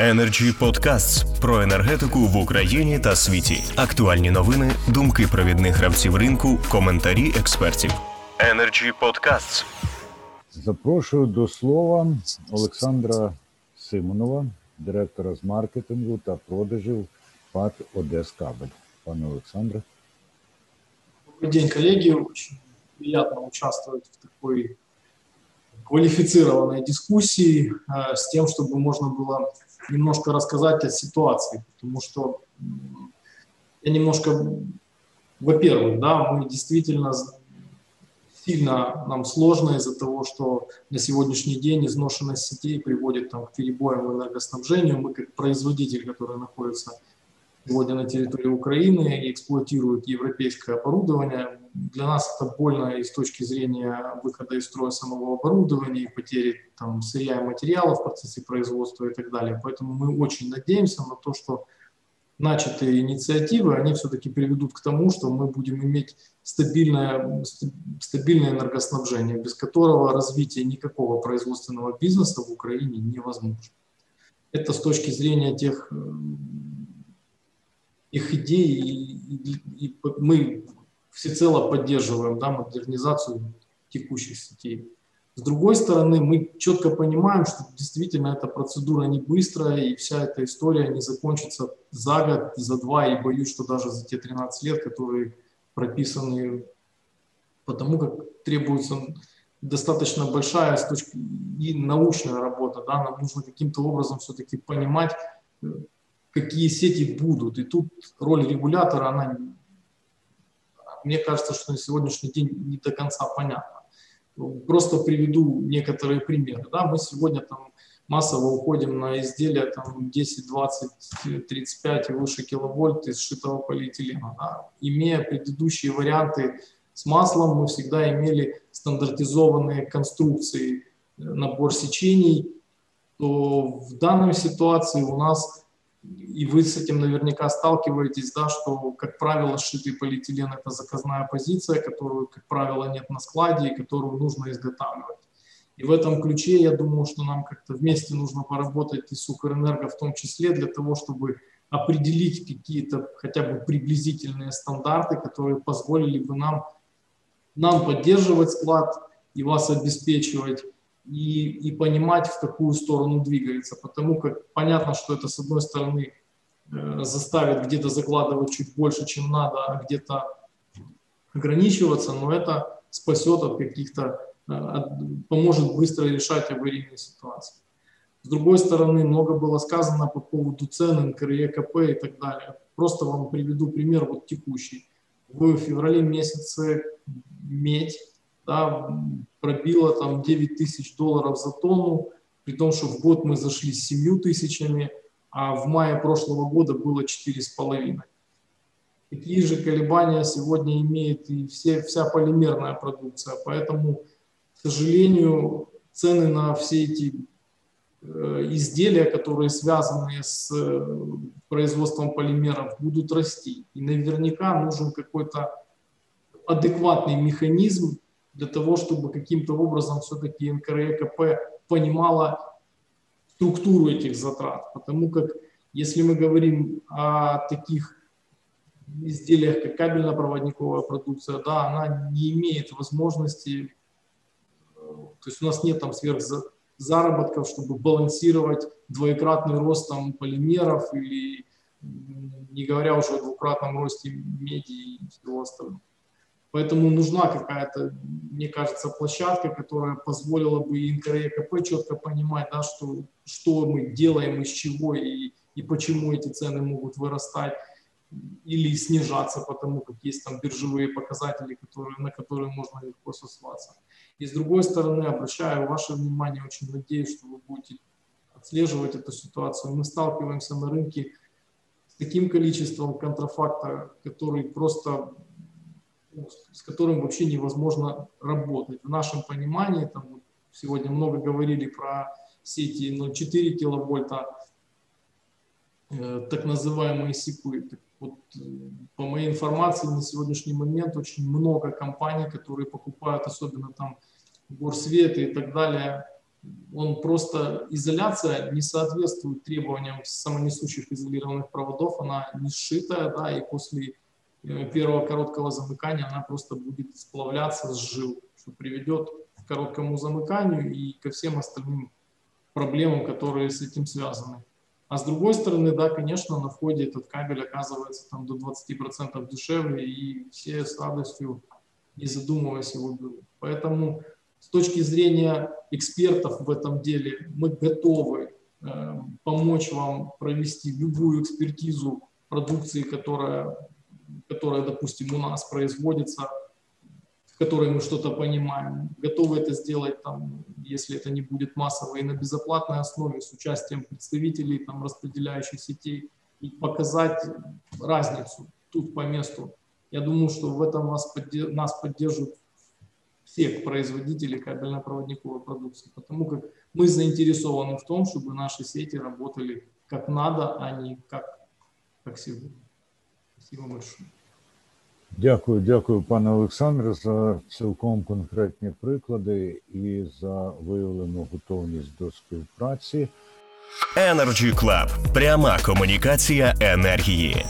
Energy Podcasts про енергетику в Україні та світі. Актуальні новини, думки провідних гравців ринку, коментарі експертів. Energy Podcasts. Запрошую до слова Олександра Симонова, директора з маркетингу та продажів ПАТ Одескабель. Пане Олександре. Добрый день, коллеги. Очень приятно участвовать в такой квалифицированной дискуссии э, с тем, чтобы можно было немножко рассказать о ситуации, потому что я немножко, во-первых, да, мы действительно сильно нам сложно из-за того, что на сегодняшний день изношенность сетей приводит там, к перебоям в энергоснабжении. Мы как производитель, который находится сегодня на территории Украины и эксплуатирует европейское оборудование. Для нас это больно и с точки зрения выхода из строя самого оборудования, и потери там, сырья и материалов в процессе производства и так далее. Поэтому мы очень надеемся на то, что начатые инициативы, они все-таки приведут к тому, что мы будем иметь стабильное, ст- стабильное энергоснабжение, без которого развитие никакого производственного бизнеса в Украине невозможно. Это с точки зрения тех м, их идей, и, и- и мы всецело поддерживаем да, модернизацию текущих сетей. С другой стороны, мы четко понимаем, что действительно эта процедура не быстрая, и вся эта история не закончится за год, за два, и боюсь, что даже за те 13 лет, которые прописаны, потому как требуется достаточно большая с точки и научная работа, да, нам нужно каким-то образом все-таки понимать, э, какие сети будут. И тут роль регулятора, она, мне кажется, что на сегодняшний день не до конца понятна. Просто приведу некоторые примеры. Да, мы сегодня там массово уходим на изделия там 10, 20, 35 и выше киловольт из сшитого полиэтилена. Да. Имея предыдущие варианты с маслом, мы всегда имели стандартизованные конструкции, э, набор сечений, то в данной ситуации у нас, и вы с этим наверняка сталкиваетесь, да, что, как правило, сшитый полиэтилен – это заказная позиция, которую, как правило, нет на складе и которую нужно изготавливать. И в этом ключе, я думаю, что нам как-то вместе нужно поработать и с Укрэнерго в том числе для того, чтобы определить какие-то хотя бы приблизительные стандарты, которые позволили бы нам, нам поддерживать склад и вас обеспечивать, и, и понимать, в какую сторону двигается. Потому как понятно, что это, с одной стороны, э, заставит где-то закладывать чуть больше, чем надо, а где-то ограничиваться, но это спасет от каких-то, э, поможет быстро решать аварийные ситуации. С другой стороны, много было сказано по поводу цен, НКРЕ, КП и так далее. Просто вам приведу пример вот текущий. В феврале месяце медь да, пробила там 9 тысяч долларов за тонну, при том, что в год мы зашли с 7 тысячами, а в мае прошлого года было 4,5. Такие же колебания сегодня имеет и все, вся полимерная продукция, поэтому, к сожалению, цены на все эти э, изделия, которые связаны с э, производством полимеров, будут расти. И наверняка нужен какой-то адекватный механизм для того, чтобы каким-то образом все-таки НКРЕКП понимала структуру этих затрат. Потому как если мы говорим о таких изделиях, как кабельно-проводниковая продукция, да, она не имеет возможности, то есть у нас нет там сверхзаработков, чтобы балансировать двоекратный рост там, полимеров или не говоря уже о двукратном росте меди и всего остального. Поэтому нужна какая-то, мне кажется, площадка, которая позволила бы НКРЕКП четко понимать, да, что, что мы делаем, из чего и, и почему эти цены могут вырастать или снижаться, потому как есть там биржевые показатели, которые, на которые можно легко сослаться. И с другой стороны, обращаю ваше внимание, очень надеюсь, что вы будете отслеживать эту ситуацию. Мы сталкиваемся на рынке с таким количеством контрафакта, который просто с которым вообще невозможно работать. В нашем понимании, там, сегодня много говорили про сети 0,4 киловольта, э, так называемые СИПы. Вот, э, по моей информации, на сегодняшний момент очень много компаний, которые покупают, особенно там Горсвет и так далее, он просто, изоляция не соответствует требованиям самонесущих изолированных проводов, она не сшитая, да, и после первого короткого замыкания она просто будет сплавляться с жил, что приведет к короткому замыканию и ко всем остальным проблемам, которые с этим связаны. А с другой стороны, да, конечно, на входе этот кабель оказывается там до 20% дешевле, и все с радостью, не задумываясь, его берут. Поэтому с точки зрения экспертов в этом деле мы готовы э, помочь вам провести любую экспертизу продукции, которая, которая, допустим, у нас производится, в которой мы что-то понимаем. Готовы это сделать, там, если это не будет массово, и на безоплатной основе с участием представителей там, распределяющих сетей и показать разницу тут по месту. Я думаю, что в этом вас, нас поддержат всех производителей кабельно-проводниковой продукции, потому как мы заинтересованы в том, чтобы наши сети работали как надо, а не как, как сегодня. Спасибо большое. Дякую, дякую, пане Олександре, за цілком конкретні приклади і за виявлену готовність до співпраці. Energy Club. пряма комунікація енергії.